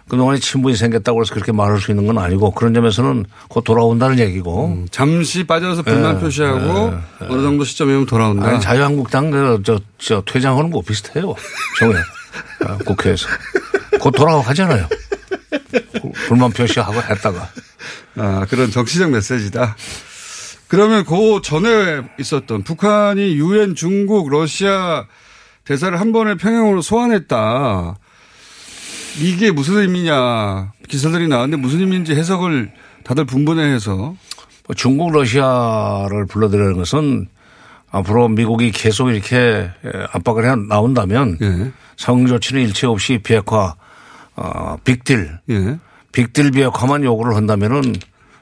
그동안에 친분이 생겼다고 해서 그렇게 말할 수 있는 건 아니고 그런 점에서는 곧 돌아온다는 얘기고. 잠시 빠져서 불만 예, 표시하고 예, 어느 정도 시점에 오면 돌아온다. 아니, 자유한국당 그, 저, 저, 퇴장하는 거 비슷해요. 정에 아, 국회에서. 곧 돌아가고 하잖아요. 불만 표시하고 했다가. 아, 그런 정치적 메시지다. 그러면 그 전에 있었던 북한이 유엔, 중국, 러시아 대사를 한 번에 평양으로 소환했다. 이게 무슨 의미냐. 기사들이 나왔는데 무슨 의미인지 해석을 다들 분분해해서. 뭐 중국, 러시아를 불러들이는 것은 앞으로 미국이 계속 이렇게 압박을 해 나온다면 예. 상응 조치는 일체 없이 비핵화, 어, 빅딜, 예. 빅딜 비핵화만 요구를 한다면은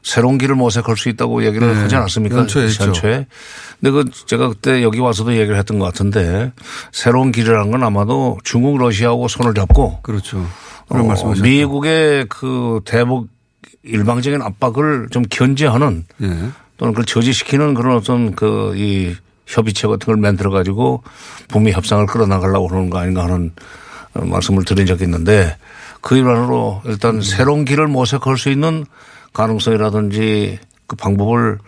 새로운 길을 모색할 수 있다고 얘기를 네. 하지 않았습니까? 연초에. 근데 그 제가 그때 여기 와서도 얘기를 했던 것 같은데 새로운 길이라는 건 아마도 중국, 러시아하고 손을 잡고 그렇죠. 그런 어, 말씀하셨죠. 미국의 그 대북 일방적인 압박을 좀 견제하는 예. 또는 그걸 저지시키는 그런 어떤 그 이 협의체 같은 걸 만들어 가지고 북미 협상을 끌어나가려고 그러는 거 아닌가 하는 어, 말씀을 드린 적이 있는데 그 일환으로 일단 음. 새로운 길을 모색할 수 있는 가능성이라든지 그 방법을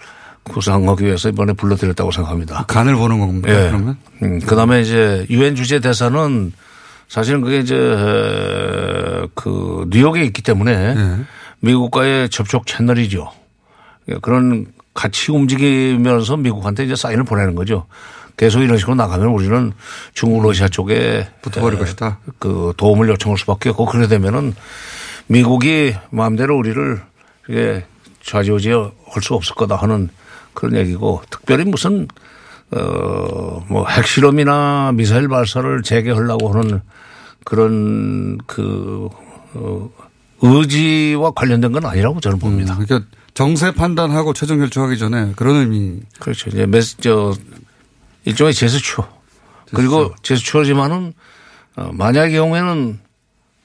구상하기 위해서 이번에 불러드렸다고 생각합니다. 간을 보는 겁니까? 예. 그러면? 음, 그 다음에 이제 유엔 주재 대사는 사실은 그게 이제 에, 그 뉴욕에 있기 때문에 예. 미국과의 접촉 채널이죠. 예, 그런 같이 움직이면서 미국한테 이제 사인을 보내는 거죠. 계속 이런 식으로 나가면 우리는 중국 러시아 쪽에 붙어버릴 에, 것이다. 그 도움을 요청할 수밖에 없고 그래 되면은 미국이 마음대로 우리를 이게 좌지우지 할 수 없을 거다 하는 그런 얘기고 특별히 무슨 어 뭐 핵실험이나 미사일 발사를 재개하려고 하는 그런 그 어, 의지와 관련된 건 아니라고 저는 봅니다. 그러니까 정세 판단하고 최종 결정하기 전에 그런 의미. 그렇죠. 이제 메스 저 일종의 제스처. 그리고 제스처지만은 어, 만약의 경우에는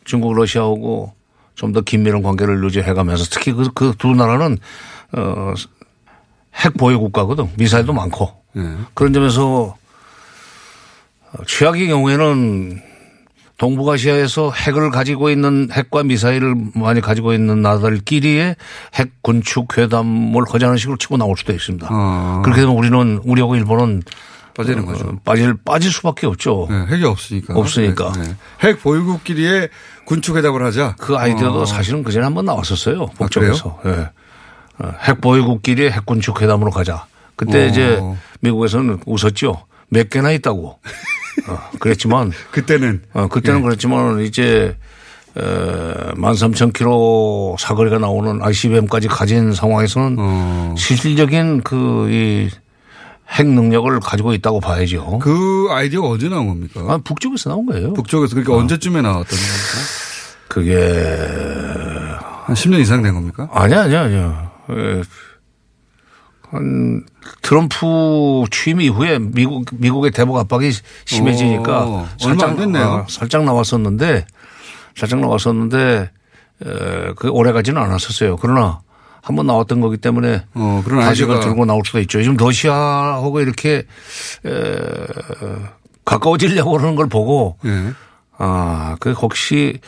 중국 러시아하고 좀 더 긴밀한 관계를 유지해가면서 특히 그 두 나라는 어, 핵 보유 국가거든. 미사일도 많고. 그런 점에서 어, 최악의 경우에는 동북아시아에서 핵을 가지고 있는 핵과 미사일을 많이 가지고 있는 나라들끼리의 핵 군축 회담을 하자는 식으로 치고 나올 수도 있습니다. 어. 그렇게 되면 우리는 우리하고 일본은 빠지는 어, 거죠. 빠질 빠질 수밖에 없죠. 네, 핵이 없으니까. 없으니까. 네, 네. 핵 보유국끼리의 군축 회담을 하자. 그 아이디어도 어. 사실은 그 전에 한번 나왔었어요. 아? 북쪽에서. 예. 어, 핵 보유국끼리 핵 군축 회담으로 가자. 그때 어. 이제 미국에서는 웃었죠. 몇 개나 있다고. 어, 그랬지만 그때는 어, 그때는 예. 그랬지만 이제 에, 13,000km 사거리가 나오는 ICBM까지 가진 상황에서는 어. 실질적인 그 이 핵 능력을 가지고 있다고 봐야죠. 그 아이디어가 언제 나온 겁니까? 아, 북쪽에서 나온 거예요. 북쪽에서 그러니까 언제쯤에 나왔던 겁니까? 그게 한 10년 이상 된 겁니까? 아니야, 아니야, 아니야. 예. 한 트럼프 취임 이후에 미국 미국의 대북 압박이 심해지니까 오, 얼마 안 됐네요. 아, 살짝 나왔었는데 살짝 나왔었는데 에, 그 오래 가지는 않았었어요. 그러나 한 번 나왔던 거기 때문에 어, 그런 아이디어가- 들고 나올 수도 있죠. 지금 러시아하고 이렇게 에, 가까워지려고 하는 걸 보고 예. 아, 그 혹시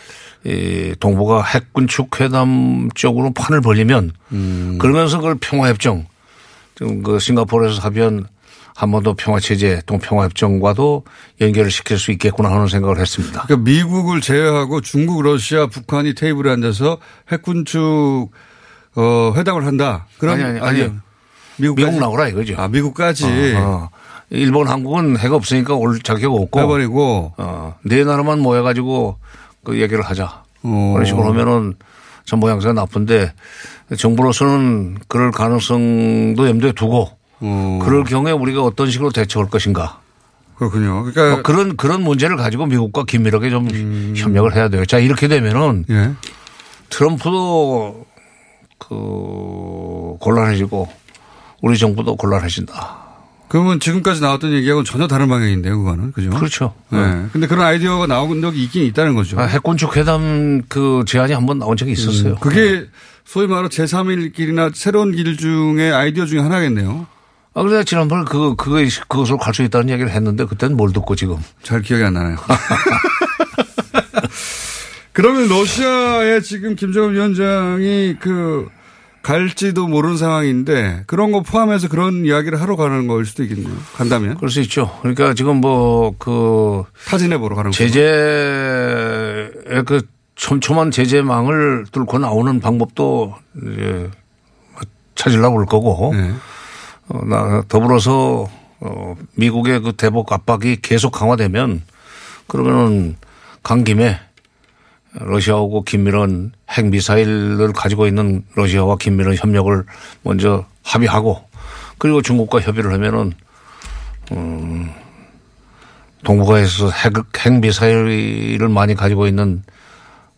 이 동북아 핵군 축 회담 쪽으로 판을 벌리면 음. 그러면서 그걸 평화협정 지금 그 싱가포르에서 합의한 한반도 평화체제 동평화협정과도 연결을 시킬 수 있겠구나 하는 생각을 했습니다. 그러니까 미국을 제외하고 중국, 러시아, 북한이 테이블에 앉아서 핵군축 어, 회담을 한다. 그럼 아니, 아니, 아니. 미국까지? 미국 나오라 이거죠. 아, 미국까지. 어, 어. 일본, 한국은 핵 없으니까 올 자격 없고. 해버리고. 어, 네 나라만 모여가지고 그 얘기를 하자. 어. 그런 식으로 하면은 참 모양새가 나쁜데 정부로서는 그럴 가능성도 염두에 두고 어. 그럴 경우에 우리가 어떤 식으로 대처할 것인가. 그렇군요. 그러니까 뭐 그런 그런 문제를 가지고 미국과 긴밀하게 좀 협력을 해야 돼요. 자 이렇게 되면은 예. 트럼프도 그 곤란해지고 우리 정부도 곤란해진다. 그러면 지금까지 나왔던 얘기하고는 전혀 다른 방향인데요, 그거는. 그죠? 그렇죠. 네. 근데 그런 아이디어가 나온 적이 있긴 있다는 거죠. 아, 핵군축 회담 그 제안이 한 번 나온 적이 있었어요. 음, 그게 소위 말하는 제3일 길이나 새로운 길 중에 아이디어 중에 하나겠네요. 아, 그래서 지난번에 그, 그거, 그것으로 갈 수 있다는 얘기를 했는데 그때는 뭘 듣고 지금. 잘 기억이 안 나네요. 그러면 러시아에 지금 김정은 위원장이 그 갈지도 모르는 상황인데 그런 거 포함해서 그런 이야기를 하러 가는 거일 수도 있겠네요. 간다면. 그럴 수 있죠. 그러니까 지금 뭐 그 타진해 보러 가는 제재의 그 촘촘한 제재망을 뚫고 나오는 방법도 이제 찾으려고 올 거고. 네. 어, 나 더불어서 어, 미국의 그 대북 압박이 계속 강화되면 그러면은 간 김에 러시아하고 긴밀한 핵미사일을 가지고 있는 러시아와 긴밀한 협력을 먼저 합의하고 그리고 중국과 협의를 하면은 음, 동북아에서 핵, 핵미사일을 많이 가지고 있는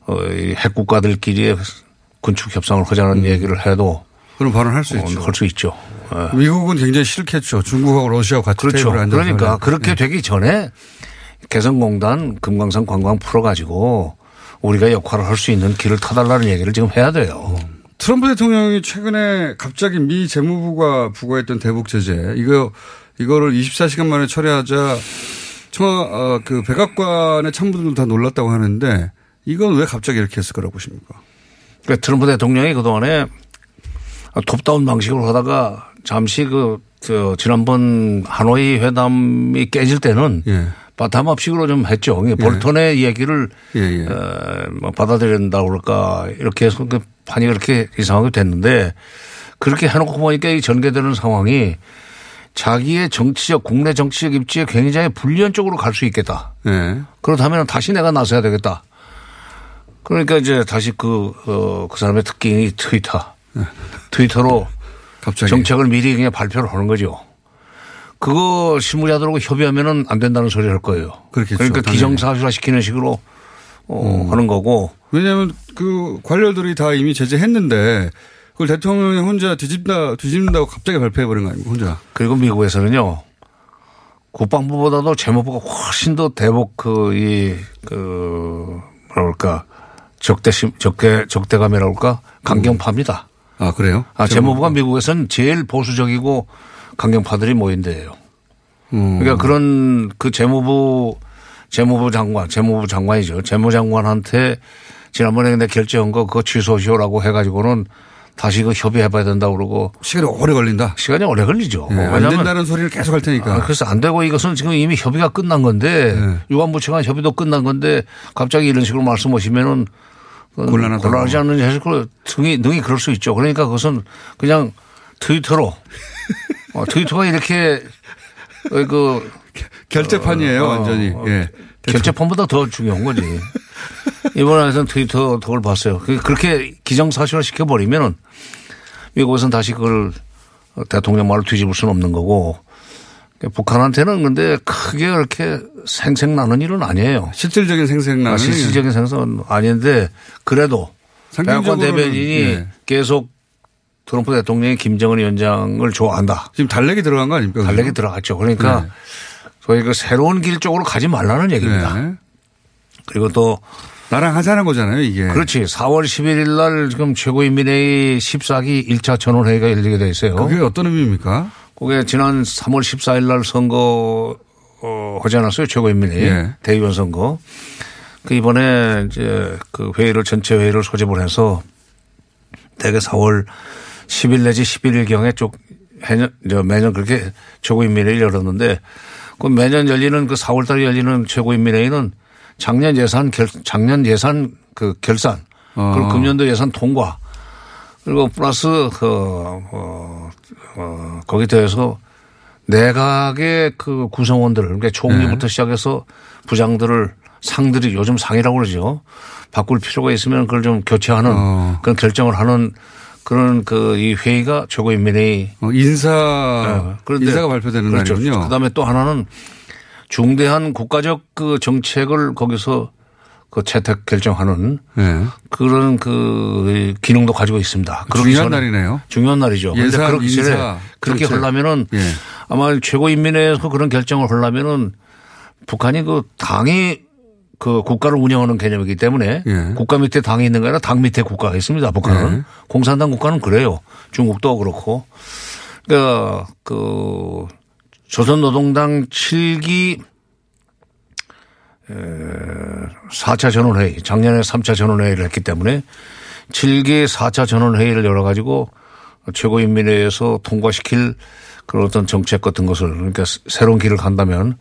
어, 이 핵국가들끼리의 군축 협상을 하자는 얘기를 해도 그럼 바로 할수 어, 있죠. 할 수 있죠. 예. 미국은 굉장히 싫겠죠. 중국하고 러시아하고 같이 그렇죠. 그러니까. 그렇게 네. 되기 전에 개성공단 금강산 관광 풀어가지고 우리가 역할을 할 수 있는 길을 터달라는 얘기를 지금 해야 돼요. 트럼프 대통령이 최근에 갑자기 미 재무부가 부과했던 대북 제재 이거 이거를 24시간 만에 처리하자 청와 어, 그 백악관의 참모들도 다 놀랐다고 하는데 이건 왜 갑자기 이렇게 했을 거라고 보십니까? 그러니까 트럼프 대통령이 그동안에 톱다운 방식으로 하다가 잠시 그, 저, 지난번 하노이 회담이 깨질 때는 예. 바탕업식으로 좀 했죠. 이게 볼턴의 이야기를 예, 어, 뭐 받아들인다고 그럴까 이렇게 해서 그 판이 그렇게 이상하게 됐는데 그렇게 해놓고 보니까 이 전개되는 상황이 자기의 정치적 국내 정치적 입지에 굉장히 불리한 쪽으로 갈 수 있겠다. 예. 그렇다면 다시 내가 나서야 되겠다. 그러니까 이제 다시 그, 어, 그 사람의 특징이 트위터. 트위터로 갑자기. 정책을 미리 그냥 발표를 하는 거죠. 그거 실무자들하고 협의하면은 안 된다는 소리를 할 거예요. 그렇겠죠, 그러니까 당연히. 기정사실화 시키는 식으로 어, 하는 거고. 왜냐하면 그 관료들이 다 이미 제재했는데 그걸 대통령이 혼자 뒤집다 뒤집는다고 갑자기 발표해 버린 거 아닙니까 혼자. 그리고 미국에서는요. 국방부보다도 재무부가 훨씬 더 대북 그, 이, 그, 뭐랄까. 적대심, 적대, 적대감이라고 할까? 강경파입니다. 아, 그래요? 아, 재무부가 미국에서는 제일 보수적이고 강경파들이 모인 데예요. 음. 그러니까 그런 그 재무부, 재무부 장관, 재무부 장관이죠. 재무장관한테 지난번에 근데 결정한 거 그거 취소시오라고 해가지고는 다시 그 협의해봐야 된다고 그러고. 시간이 오래 걸린다. 시간이 오래 걸리죠. 예, 안 된다는 소리를 계속 할 테니까. 아, 그래서 안 되고 이것은 지금 이미 협의가 끝난 건데 유관부 측간 협의도 끝난 건데 갑자기 이런 식으로 말씀하시면은 그건 곤란하다고. 곤란하지 않느냐 해서 그 등이 능이 그럴 수 있죠. 그러니까 그것은 그냥 트위터로 어, 트위터가 이렇게 어, 그 결제판이에요, 완전히. 예. 결제판보다 더 중요한 거지. 이번에는 트위터 덕을 봤어요. 그- 그렇게 기정사실화 시켜버리면은 미국에서는 다시 그걸 대통령 말을 뒤집을 수는 없는 거고 북한한테는 근데 크게 그렇게 생생나는 일은 아니에요. 실질적인 생생나는 아, 실질적인 생생은 아닌데 그래도 상징적으로는, 대변인이 예. 계속 트럼프 대통령이 김정은 위원장을 좋아한다. 지금 달래기 들어간 거 아닙니까? 달래기 들어갔죠. 그러니까 네. 저희 그 새로운 길 쪽으로 가지 말라는 얘기입니다. 네. 그리고 또 나랑 하자는 거잖아요, 이게. 그렇지. 4월 11일 날 지금 최고인민회의 14기 1차 전원회의가 열리게 돼 있어요. 그게 어떤 의미입니까? 그게 지난 3월 14일 날 선거 어, 하지 않았어요. 최고인민회의 예. 대의원 선거. 그 이번에 이제 그 회의를 전체 회의를 소집을 해서 대개 4월 10일 내지 11일 경에 쪽 해년 저 매년 그렇게 최고인민회의를 열었는데 그 매년 열리는 그 4월 달에 열리는 최고인민회의는 작년 예산 결 작년 예산 그 결산 어. 그리고 금년도 예산 통과 그리고 플러스 그 어, 어, 거기 더해서 내각의 그 구성원들 그러니까 총리부터 네. 시작해서 부장들을 상들이 요즘 상이라고 그러죠. 바꿀 필요가 있으면 그걸 좀 교체하는 어. 그런 결정을 하는 그런 그 이 회의가 최고인민회의 어, 인사, 그런데 인사가 발표되는 그렇죠. 날이군요. 그다음에 또 하나는 중대한 국가적 그 정책을 거기서 그 채택 결정하는 네. 그런 그 기능도 가지고 있습니다. 중요한 날이네요. 중요한 날이죠. 그런데 예산, 인사, 그렇게 정책. 하려면은 예. 아마 최고인민회에서 그런 결정을 하려면은 북한이 그 당이 그 국가를 운영하는 개념이기 때문에 예. 국가 밑에 당이 있는 게 아니라 당 밑에 국가가 있습니다. 북한은 예. 공산당 국가는 그래요. 중국도 그렇고 그러니까 그 조선노동당 7기 4차 전원회의 작년에 3차 전원회의를 했기 때문에 7기 4차 전원회의를 열어가지고 최고인민회에서 통과시킬 그런 어떤 정책 같은 것을 그러니까 새로운 길을 간다면 그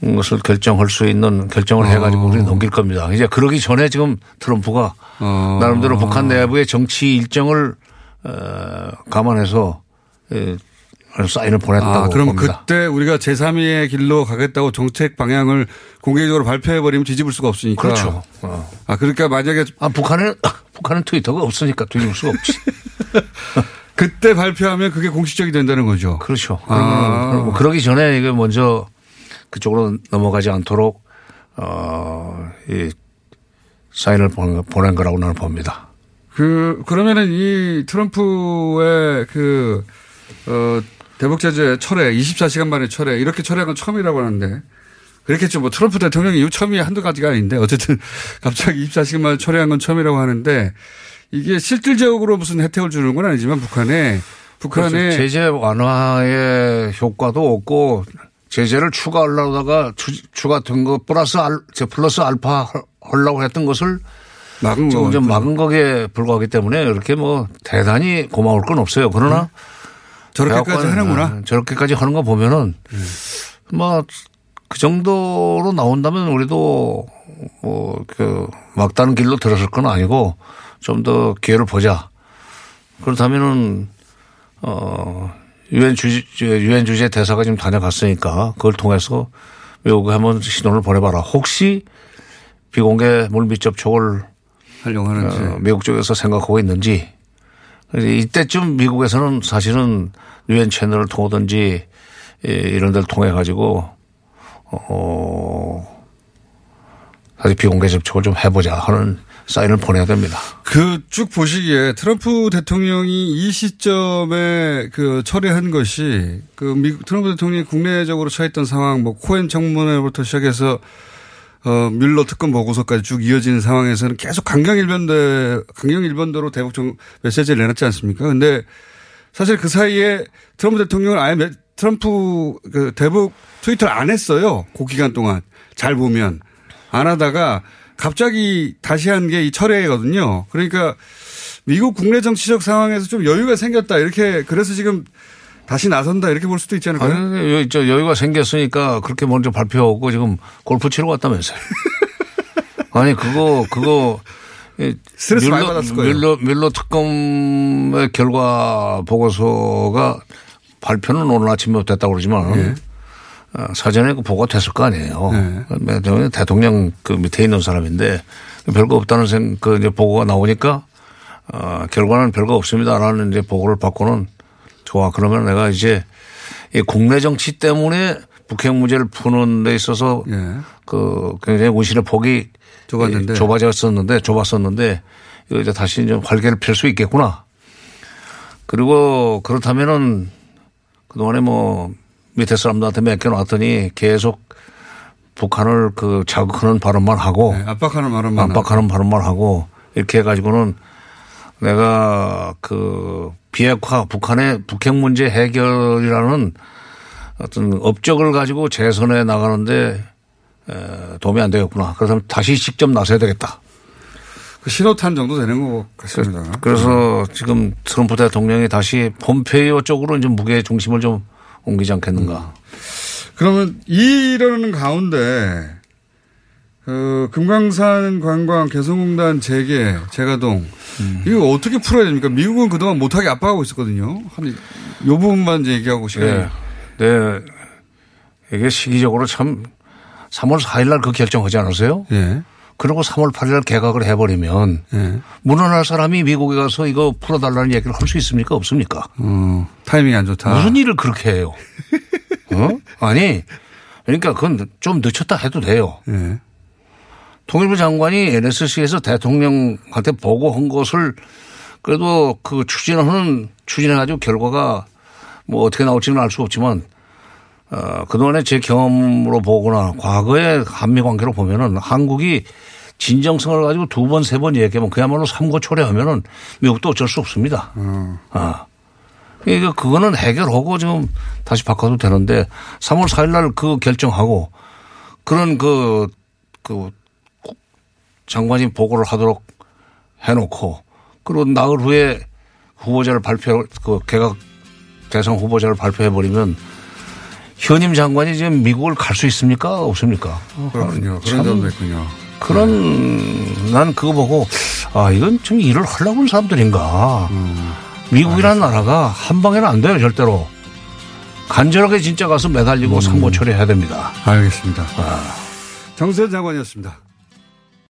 것을 결정할 수 있는 결정을 해가지고 우리 넘길 겁니다. 이제 그러기 전에 지금 트럼프가 어. 나름대로 북한 내부의 정치 일정을 어, 감안해서 예, 사인을 보냈다고 아, 그럼 봅니다. 그때 우리가 제3위의 길로 가겠다고 정책 방향을 공개적으로 발표해버리면 뒤집을 수가 없으니까. 그렇죠. 어. 아, 그러니까 만약에. 아, 북한은, 북한은 트위터가 없으니까 뒤집을 수가 없지. 그때 발표하면 그게 공식적이 된다는 거죠. 그렇죠. 아. 그러면 뭐 그러기 전에 이게 먼저 그쪽으로 넘어가지 않도록 어, 이 사인을 보낸, 거라고 나는 봅니다. 그, 그러면은 이 트럼프의 그, 어, 대북제재 철회, 24시간 만에 철회, 이렇게 철회한 건 처음이라고 하는데, 그렇겠죠. 뭐 트럼프 대통령이 이후 처음이 한두 가지가 아닌데, 어쨌든 갑자기 24시간 만에 철회한 건 처음이라고 하는데, 이게 실질적으로 무슨 혜택을 주는 건 아니지만 북한에 북한에 그렇죠. 제재 완화의 효과도 없고 제재를 추가하려다가 추, 추가된 거 플러스 알, 저 플러스 알파 하려고 했던 것을 막은 지금 좀. 막은 거기에 불과하기 때문에 이렇게 뭐 대단히 고마울 건 없어요. 그러나 네. 저렇게까지 하는구나. 어, 저렇게까지 하는 거 보면은 뭐그 정도로 나온다면 우리도 뭐그 막다른 길로 들어설 건 아니고 좀 더 기회를 보자. 그렇다면은 어 유엔 주재 유엔 주재 대사가 지금 다녀갔으니까 그걸 통해서 미국에 한번 신호를 보내봐라. 혹시 비공개 물밑 접촉을 하려고 하는지 어, 미국 쪽에서 생각하고 있는지 이때쯤 미국에서는 사실은 유엔 채널을 통하든지 예, 이런 데를 통해 가지고 어 사실 비공개 접촉을 좀 해보자 하는 사인을 보내야 됩니다. 그 쭉 보시기에 트럼프 대통령이 이 시점에 그 처리한 것이 그 미국 트럼프 대통령이 국내적으로 처했던 상황 뭐 코엔 청문회부터 시작해서 어 뮬러 특검 보고서까지 쭉 이어지는 상황에서는 계속 강경 일변대 강경 일변도로 대북 정 메시지를 내놨지 않습니까? 근데 사실 그 사이에 트럼프 대통령은 아예 메- 트럼프 그 대북 트위터를 안 했어요. 그 기간 동안 잘 보면 안 하다가 갑자기 다시 한 게 이 철회거든요. 그러니까 미국 국내 정치적 상황에서 좀 여유가 생겼다 이렇게 그래서 지금 다시 나선다 이렇게 볼 수도 있지 않을까요? 아니, 저 여유가 생겼으니까 그렇게 먼저 발표하고 지금 골프 치러 갔다면서요. 아니, 그거, 그거. 이 스트레스 많이 받았을 거예요. 뮬러, 뮬러 특검의 결과 보고서가 발표는 오늘 아침에 됐다고 그러지만 예. 어, 사전에 그 보고가 됐을 거 아니에요. 예. 대통령, 그 밑에 있는 사람인데 별거 없다는 생, 그 이제 보고가 나오니까 어, 결과는 별거 없습니다라는 이제 보고를 받고는 좋아. 그러면 내가 이제 이 국내 정치 때문에 북핵 문제를 푸는 데 있어서 그 굉장히 운신의 폭이 예. 좁았는데. 좁아졌었는데 좁았었는데 이거 이제 다시 좀 활개를 필수 있겠구나. 그리고 그렇다면은 그동안에 뭐 밑에 사람들한테 맡겨놨더니 계속 북한을 그 자극하는 발언만 하고 네, 압박하는 발언만 압박하는 발언만 하고 이렇게 해가지고는 내가 그 비핵화 북한의 북핵 문제 해결이라는 어떤 업적을 가지고 재선에 나가는데 에, 도움이 안 되겠구나. 그래서 다시 직접 나서야 되겠다. 그 신호탄 정도 되는 것 같습니다. 그래서 지금 트럼프 대통령이 다시 폼페이오 쪽으로 이제 무게 중심을 좀 옮기지 않겠는가. 그러면 이러는 가운데 그 금강산 관광 개성공단 재개 재가동 이거 어떻게 풀어야 됩니까? 미국은 그동안 못하게 압박하고 있었거든요. 한이 부분만 이제 얘기하고 시간이 네. 네. 이게 시기적으로 참 3월 4일 날 그 결정하지 않았어요? 예. 그리고 3월 8일 날 개각을 해버리면 예. 물어날 사람이 미국에 가서 이거 풀어달라는 얘기를 할 수 있습니까? 없습니까? 어, 타이밍이 안 좋다. 무슨 일을 그렇게 해요? 어? 아니, 그러니까 그건 좀 늦췄다 해도 돼요. 예. 통일부 장관이 NSC에서 대통령한테 보고한 것을 그래도 그 추진하는 추진해가지고 결과가 뭐 어떻게 나올지는 알 수 없지만 어, 그동안에 제 경험으로 보거나 과거의 한미 관계로 보면은 한국이 진정성을 가지고 두 번, 세 번 얘기하면 그야말로 삼고초려하면은 미국도 어쩔 수 없습니다. 아. 그러니까 그거는 해결하고 지금 다시 바꿔도 되는데 3월 4일 날 그 결정하고 그런 그, 그 장관이 보고를 하도록 해놓고 그리고 나흘 후에 후보자를 발표, 그 개각 대선 후보자를 발표해버리면 현임 장관이 지금 미국을 갈 수 있습니까? 없습니까? 그렇군요. 참 그런 점도 있군요. 그런 난 그거 보고 아 이건 좀 일을 하려고 하는 사람들인가. 미국이라는 나라가 한 방에는 안 돼요 절대로. 간절하게 진짜 가서 매달리고 상고 처리해야 됩니다. 알겠습니다. 정세현 장관이었습니다.